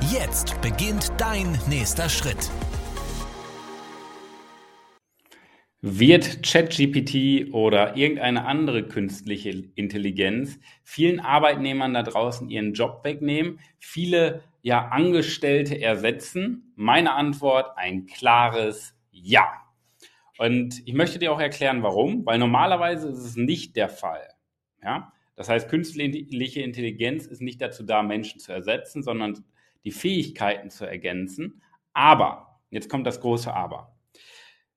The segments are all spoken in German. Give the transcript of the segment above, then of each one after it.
Jetzt beginnt dein nächster Schritt. Wird ChatGPT oder irgendeine andere künstliche Intelligenz vielen Arbeitnehmern da draußen ihren Job wegnehmen, viele ja Angestellte ersetzen? Meine Antwort ein klares Ja. Und ich möchte dir auch erklären, warum, weil normalerweise ist es nicht der Fall. Ja? Das heißt, künstliche Intelligenz ist nicht dazu da, Menschen zu ersetzen, sondern die Fähigkeiten zu ergänzen. Aber, jetzt kommt das große Aber.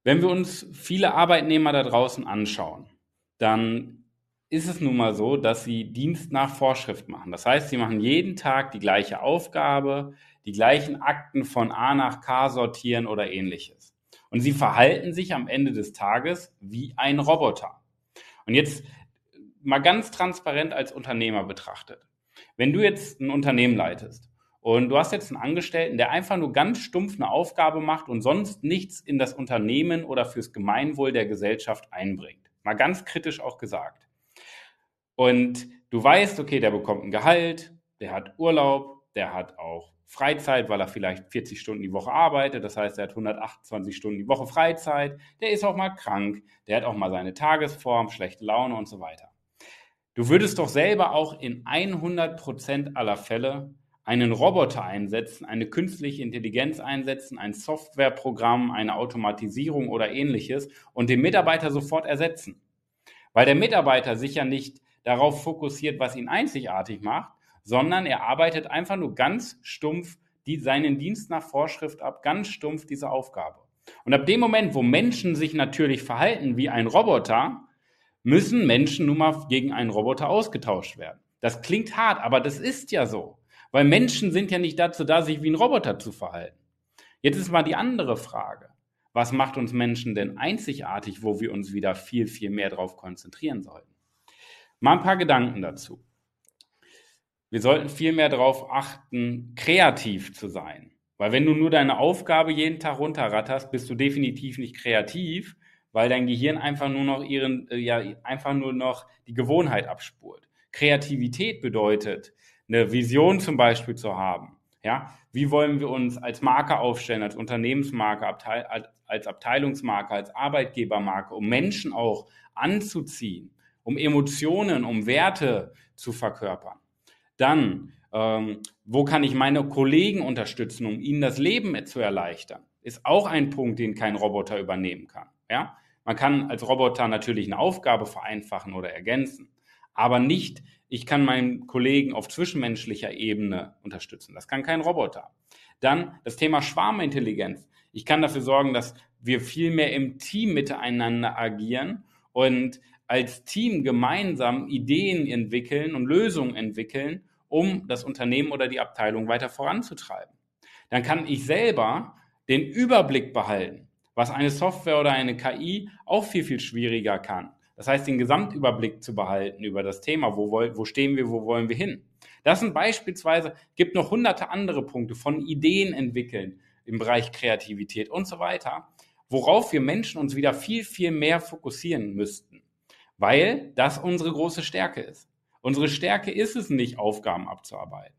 Wenn wir uns viele Arbeitnehmer da draußen anschauen, dann ist es nun mal so, dass sie Dienst nach Vorschrift machen. Das heißt, sie machen jeden Tag die gleiche Aufgabe, die gleichen Akten von A nach K sortieren oder ähnliches. Und sie verhalten sich am Ende des Tages wie ein Roboter. Und jetzt mal ganz transparent als Unternehmer betrachtet. Wenn du jetzt ein Unternehmen leitest und du hast jetzt einen Angestellten, der einfach nur ganz stumpf eine Aufgabe macht und sonst nichts in das Unternehmen oder fürs Gemeinwohl der Gesellschaft einbringt. Mal ganz kritisch auch gesagt. Und du weißt, okay, der bekommt ein Gehalt, der hat Urlaub, der hat auch Freizeit, weil er vielleicht 40 Stunden die Woche arbeitet. Das heißt, er hat 128 Stunden die Woche Freizeit. Der ist auch mal krank. Der hat auch mal seine Tagesform, schlechte Laune und so weiter. Du würdest doch selber auch in 100 Prozent aller Fälle einen Roboter einsetzen, eine künstliche Intelligenz einsetzen, ein Softwareprogramm, eine Automatisierung oder ähnliches und den Mitarbeiter sofort ersetzen. Weil der Mitarbeiter sich ja nicht darauf fokussiert, was ihn einzigartig macht, sondern er arbeitet einfach nur ganz stumpf die, seinen Dienst nach Vorschrift ab, ganz stumpf diese Aufgabe. Und ab dem Moment, wo Menschen sich natürlich verhalten wie ein Roboter, müssen Menschen nun mal gegen einen Roboter ausgetauscht werden. Das klingt hart, aber das ist ja so. Weil Menschen sind ja nicht dazu da, sich wie ein Roboter zu verhalten. Jetzt ist mal die andere Frage. Was macht uns Menschen denn einzigartig, wo wir uns wieder viel, viel mehr darauf konzentrieren sollten? Mal ein paar Gedanken dazu. Wir sollten viel mehr darauf achten, kreativ zu sein. Weil wenn du nur deine Aufgabe jeden Tag runterratterst, bist du definitiv nicht kreativ, weil dein Gehirn einfach nur noch ihren, äh, ja, einfach nur noch die Gewohnheit abspurt. Kreativität bedeutet, eine Vision zum Beispiel zu haben. Ja, wie wollen wir uns als Marke aufstellen, als Unternehmensmarke, Abteil, als Abteilungsmarke, als Arbeitgebermarke, um Menschen auch anzuziehen, um Emotionen, um Werte zu verkörpern. Dann, ähm, wo kann ich meine Kollegen unterstützen, um ihnen das Leben zu erleichtern? Ist auch ein Punkt, den kein Roboter übernehmen kann. Ja, man kann als Roboter natürlich eine Aufgabe vereinfachen oder ergänzen, aber nicht ich kann meinen Kollegen auf zwischenmenschlicher Ebene unterstützen. Das kann kein Roboter. Dann das Thema Schwarmintelligenz. Ich kann dafür sorgen, dass wir viel mehr im Team miteinander agieren und als Team gemeinsam Ideen entwickeln und Lösungen entwickeln, um das Unternehmen oder die Abteilung weiter voranzutreiben. Dann kann ich selber den Überblick behalten, was eine Software oder eine KI auch viel, viel schwieriger kann. Das heißt, den Gesamtüberblick zu behalten über das Thema, wo, wo stehen wir, wo wollen wir hin. Das sind beispielsweise, gibt noch hunderte andere Punkte von Ideen entwickeln im Bereich Kreativität und so weiter, worauf wir Menschen uns wieder viel, viel mehr fokussieren müssten, weil das unsere große Stärke ist. Unsere Stärke ist es nicht, Aufgaben abzuarbeiten.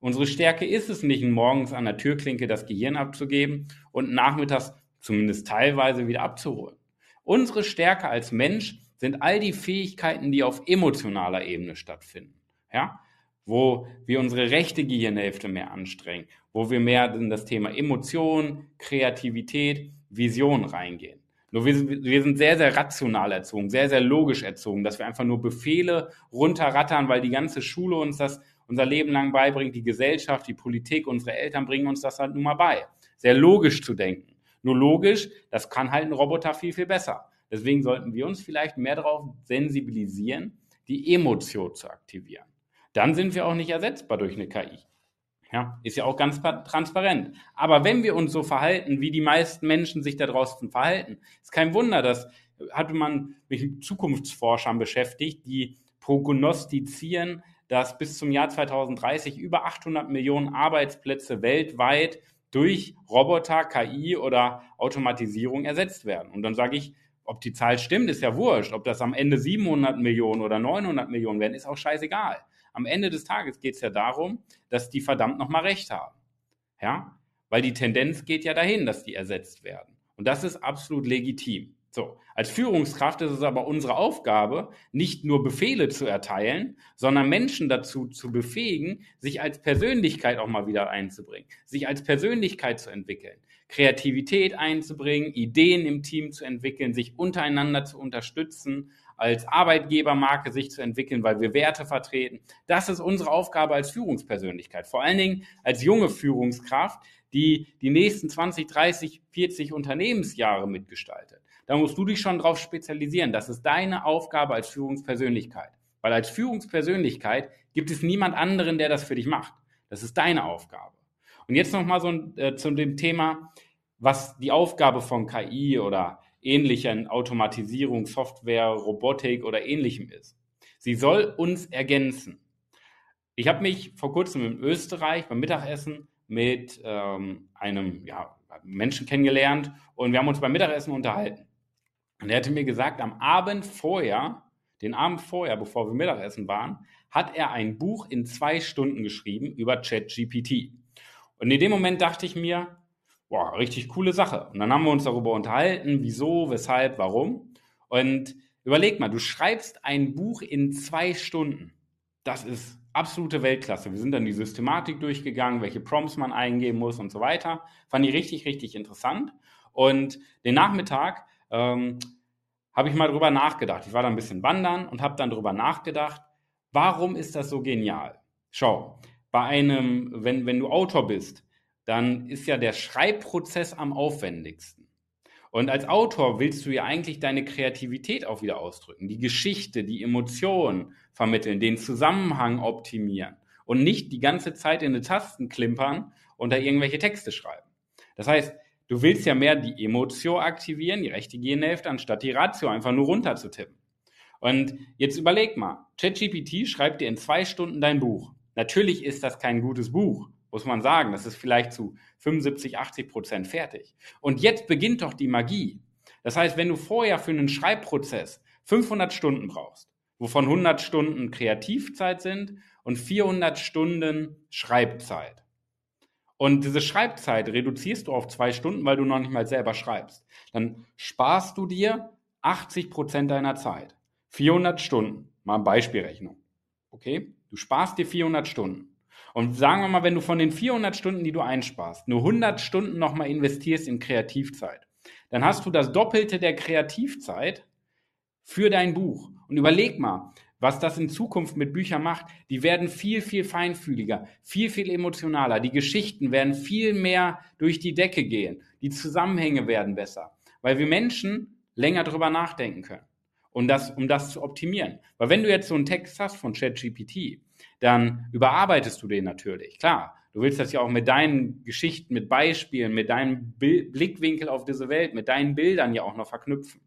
Unsere Stärke ist es nicht, morgens an der Türklinke das Gehirn abzugeben und nachmittags zumindest teilweise wieder abzuholen. Unsere Stärke als Mensch sind all die Fähigkeiten, die auf emotionaler Ebene stattfinden. Ja? Wo wir unsere rechte Gehirnhälfte mehr anstrengen, wo wir mehr in das Thema Emotion, Kreativität, Vision reingehen. Nur wir sind, wir sind sehr, sehr rational erzogen, sehr, sehr logisch erzogen, dass wir einfach nur Befehle runterrattern, weil die ganze Schule uns das unser Leben lang beibringt, die Gesellschaft, die Politik, unsere Eltern bringen uns das halt nun mal bei. Sehr logisch zu denken. Nur logisch, das kann halt ein Roboter viel, viel besser. Deswegen sollten wir uns vielleicht mehr darauf sensibilisieren, die Emotion zu aktivieren. Dann sind wir auch nicht ersetzbar durch eine KI. Ja, ist ja auch ganz transparent. Aber wenn wir uns so verhalten, wie die meisten Menschen sich da draußen verhalten, ist kein Wunder, dass hatte man mich mit Zukunftsforschern beschäftigt, die prognostizieren, dass bis zum Jahr 2030 über 800 Millionen Arbeitsplätze weltweit durch Roboter, KI oder Automatisierung ersetzt werden. Und dann sage ich, ob die Zahl stimmt, ist ja wurscht. Ob das am Ende 700 Millionen oder 900 Millionen werden, ist auch scheißegal. Am Ende des Tages geht es ja darum, dass die verdammt nochmal recht haben. Ja? Weil die Tendenz geht ja dahin, dass die ersetzt werden. Und das ist absolut legitim. So, als Führungskraft ist es aber unsere Aufgabe, nicht nur Befehle zu erteilen, sondern Menschen dazu zu befähigen, sich als Persönlichkeit auch mal wieder einzubringen, sich als Persönlichkeit zu entwickeln, Kreativität einzubringen, Ideen im Team zu entwickeln, sich untereinander zu unterstützen, als Arbeitgebermarke sich zu entwickeln, weil wir Werte vertreten. Das ist unsere Aufgabe als Führungspersönlichkeit, vor allen Dingen als junge Führungskraft, die die nächsten 20, 30, 40 Unternehmensjahre mitgestaltet. Da musst du dich schon drauf spezialisieren. Das ist deine Aufgabe als Führungspersönlichkeit. Weil als Führungspersönlichkeit gibt es niemand anderen, der das für dich macht. Das ist deine Aufgabe. Und jetzt nochmal so äh, zu dem Thema, was die Aufgabe von KI oder ähnlichen Automatisierung, Software, Robotik oder ähnlichem ist. Sie soll uns ergänzen. Ich habe mich vor kurzem in Österreich beim Mittagessen mit ähm, einem ja, Menschen kennengelernt und wir haben uns beim Mittagessen unterhalten. Und er hatte mir gesagt, am Abend vorher, den Abend vorher, bevor wir Mittagessen waren, hat er ein Buch in zwei Stunden geschrieben über ChatGPT. Und in dem Moment dachte ich mir, boah, richtig coole Sache. Und dann haben wir uns darüber unterhalten, wieso, weshalb, warum. Und überleg mal, du schreibst ein Buch in zwei Stunden. Das ist absolute Weltklasse. Wir sind dann die Systematik durchgegangen, welche Prompts man eingeben muss und so weiter. Fand ich richtig, richtig interessant. Und den Nachmittag ähm, habe ich mal drüber nachgedacht. Ich war da ein bisschen wandern und habe dann drüber nachgedacht, warum ist das so genial? Schau, bei einem, wenn, wenn du Autor bist, dann ist ja der Schreibprozess am aufwendigsten. Und als Autor willst du ja eigentlich deine Kreativität auch wieder ausdrücken, die Geschichte, die Emotionen vermitteln, den Zusammenhang optimieren und nicht die ganze Zeit in die Tasten klimpern und da irgendwelche Texte schreiben. Das heißt, Du willst ja mehr die Emotio aktivieren, die rechte Gehirnhälfte, anstatt die Ratio einfach nur runter zu tippen. Und jetzt überleg mal, ChatGPT schreibt dir in zwei Stunden dein Buch. Natürlich ist das kein gutes Buch, muss man sagen. Das ist vielleicht zu 75, 80 Prozent fertig. Und jetzt beginnt doch die Magie. Das heißt, wenn du vorher für einen Schreibprozess 500 Stunden brauchst, wovon 100 Stunden Kreativzeit sind und 400 Stunden Schreibzeit, und diese Schreibzeit reduzierst du auf zwei Stunden, weil du noch nicht mal selber schreibst. Dann sparst du dir 80 Prozent deiner Zeit. 400 Stunden. Mal Beispielrechnung. Okay? Du sparst dir 400 Stunden. Und sagen wir mal, wenn du von den 400 Stunden, die du einsparst, nur 100 Stunden nochmal investierst in Kreativzeit, dann hast du das Doppelte der Kreativzeit für dein Buch. Und überleg mal, was das in Zukunft mit Büchern macht, die werden viel, viel feinfühliger, viel, viel emotionaler. Die Geschichten werden viel mehr durch die Decke gehen. Die Zusammenhänge werden besser, weil wir Menschen länger drüber nachdenken können. Und das, um das zu optimieren. Weil wenn du jetzt so einen Text hast von ChatGPT, dann überarbeitest du den natürlich. Klar, du willst das ja auch mit deinen Geschichten, mit Beispielen, mit deinem Blickwinkel auf diese Welt, mit deinen Bildern ja auch noch verknüpfen.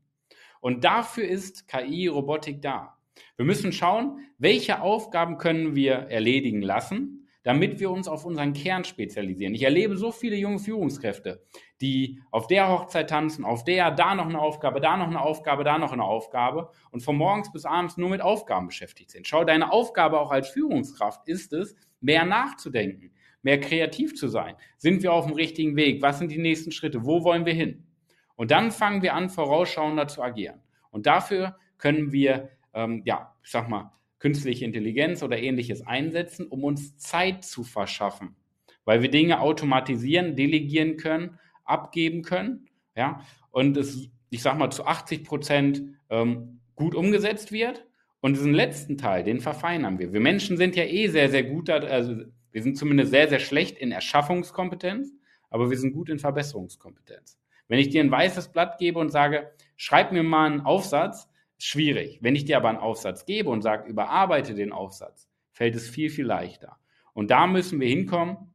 Und dafür ist KI-Robotik da. Wir müssen schauen, welche Aufgaben können wir erledigen lassen, damit wir uns auf unseren Kern spezialisieren. Ich erlebe so viele junge Führungskräfte, die auf der Hochzeit tanzen, auf der, da noch eine Aufgabe, da noch eine Aufgabe, da noch eine Aufgabe und von morgens bis abends nur mit Aufgaben beschäftigt sind. Schau, deine Aufgabe auch als Führungskraft ist es, mehr nachzudenken, mehr kreativ zu sein. Sind wir auf dem richtigen Weg? Was sind die nächsten Schritte? Wo wollen wir hin? Und dann fangen wir an, vorausschauender zu agieren. Und dafür können wir ähm, ja, ich sag mal, künstliche Intelligenz oder ähnliches einsetzen, um uns Zeit zu verschaffen, weil wir Dinge automatisieren, delegieren können, abgeben können, ja, und es, ich sag mal, zu 80 Prozent ähm, gut umgesetzt wird. Und diesen letzten Teil, den verfeinern wir. Wir Menschen sind ja eh sehr, sehr gut, also wir sind zumindest sehr, sehr schlecht in Erschaffungskompetenz, aber wir sind gut in Verbesserungskompetenz. Wenn ich dir ein weißes Blatt gebe und sage, schreib mir mal einen Aufsatz, schwierig. Wenn ich dir aber einen Aufsatz gebe und sage, überarbeite den Aufsatz, fällt es viel, viel leichter. Und da müssen wir hinkommen,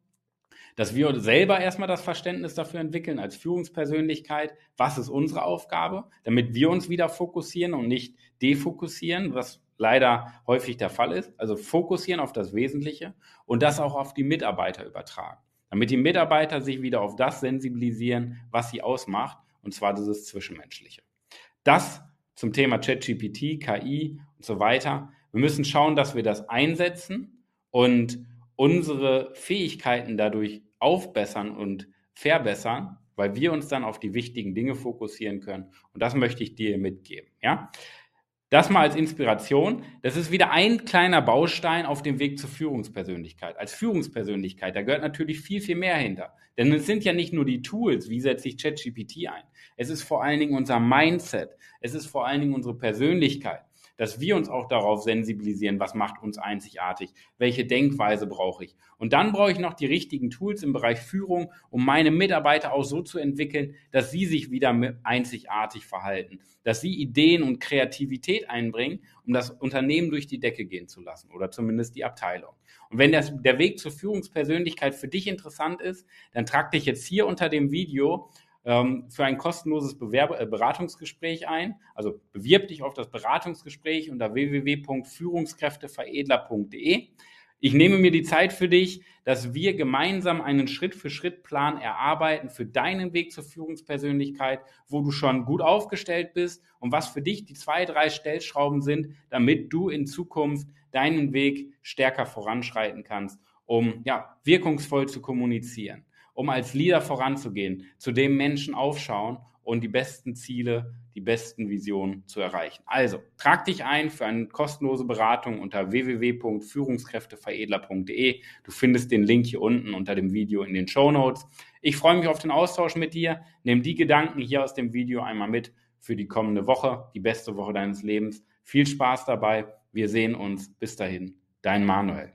dass wir selber erstmal das Verständnis dafür entwickeln als Führungspersönlichkeit, was ist unsere Aufgabe, damit wir uns wieder fokussieren und nicht defokussieren, was leider häufig der Fall ist. Also fokussieren auf das Wesentliche und das auch auf die Mitarbeiter übertragen, damit die Mitarbeiter sich wieder auf das sensibilisieren, was sie ausmacht, und zwar dieses Zwischenmenschliche. Das zum Thema ChatGPT, KI und so weiter. Wir müssen schauen, dass wir das einsetzen und unsere Fähigkeiten dadurch aufbessern und verbessern, weil wir uns dann auf die wichtigen Dinge fokussieren können. Und das möchte ich dir mitgeben. Ja? Das mal als Inspiration. Das ist wieder ein kleiner Baustein auf dem Weg zur Führungspersönlichkeit. Als Führungspersönlichkeit, da gehört natürlich viel, viel mehr hinter. Denn es sind ja nicht nur die Tools, wie setze ich ChatGPT ein. Es ist vor allen Dingen unser Mindset. Es ist vor allen Dingen unsere Persönlichkeit dass wir uns auch darauf sensibilisieren, was macht uns einzigartig, welche Denkweise brauche ich. Und dann brauche ich noch die richtigen Tools im Bereich Führung, um meine Mitarbeiter auch so zu entwickeln, dass sie sich wieder einzigartig verhalten, dass sie Ideen und Kreativität einbringen, um das Unternehmen durch die Decke gehen zu lassen oder zumindest die Abteilung. Und wenn das, der Weg zur Führungspersönlichkeit für dich interessant ist, dann trag dich jetzt hier unter dem Video ähm, für ein kostenloses Bewerbe, äh, Beratungsgespräch ein. Also bewirb dich auf das Beratungsgespräch unter www.führungskräfteveredler.de. Ich nehme mir die Zeit für dich, dass wir gemeinsam einen Schritt-für-Schritt-Plan erarbeiten für deinen Weg zur Führungspersönlichkeit, wo du schon gut aufgestellt bist und was für dich die zwei, drei Stellschrauben sind, damit du in Zukunft deinen Weg stärker voranschreiten kannst, um ja, wirkungsvoll zu kommunizieren um als Leader voranzugehen, zu dem Menschen aufschauen und die besten Ziele, die besten Visionen zu erreichen. Also, trag dich ein für eine kostenlose Beratung unter www.führungskräfteveredler.de. Du findest den Link hier unten unter dem Video in den Show Notes. Ich freue mich auf den Austausch mit dir. Nimm die Gedanken hier aus dem Video einmal mit für die kommende Woche, die beste Woche deines Lebens. Viel Spaß dabei. Wir sehen uns. Bis dahin. Dein Manuel.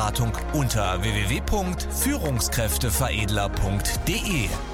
unter www.führungskräfteveredler.de.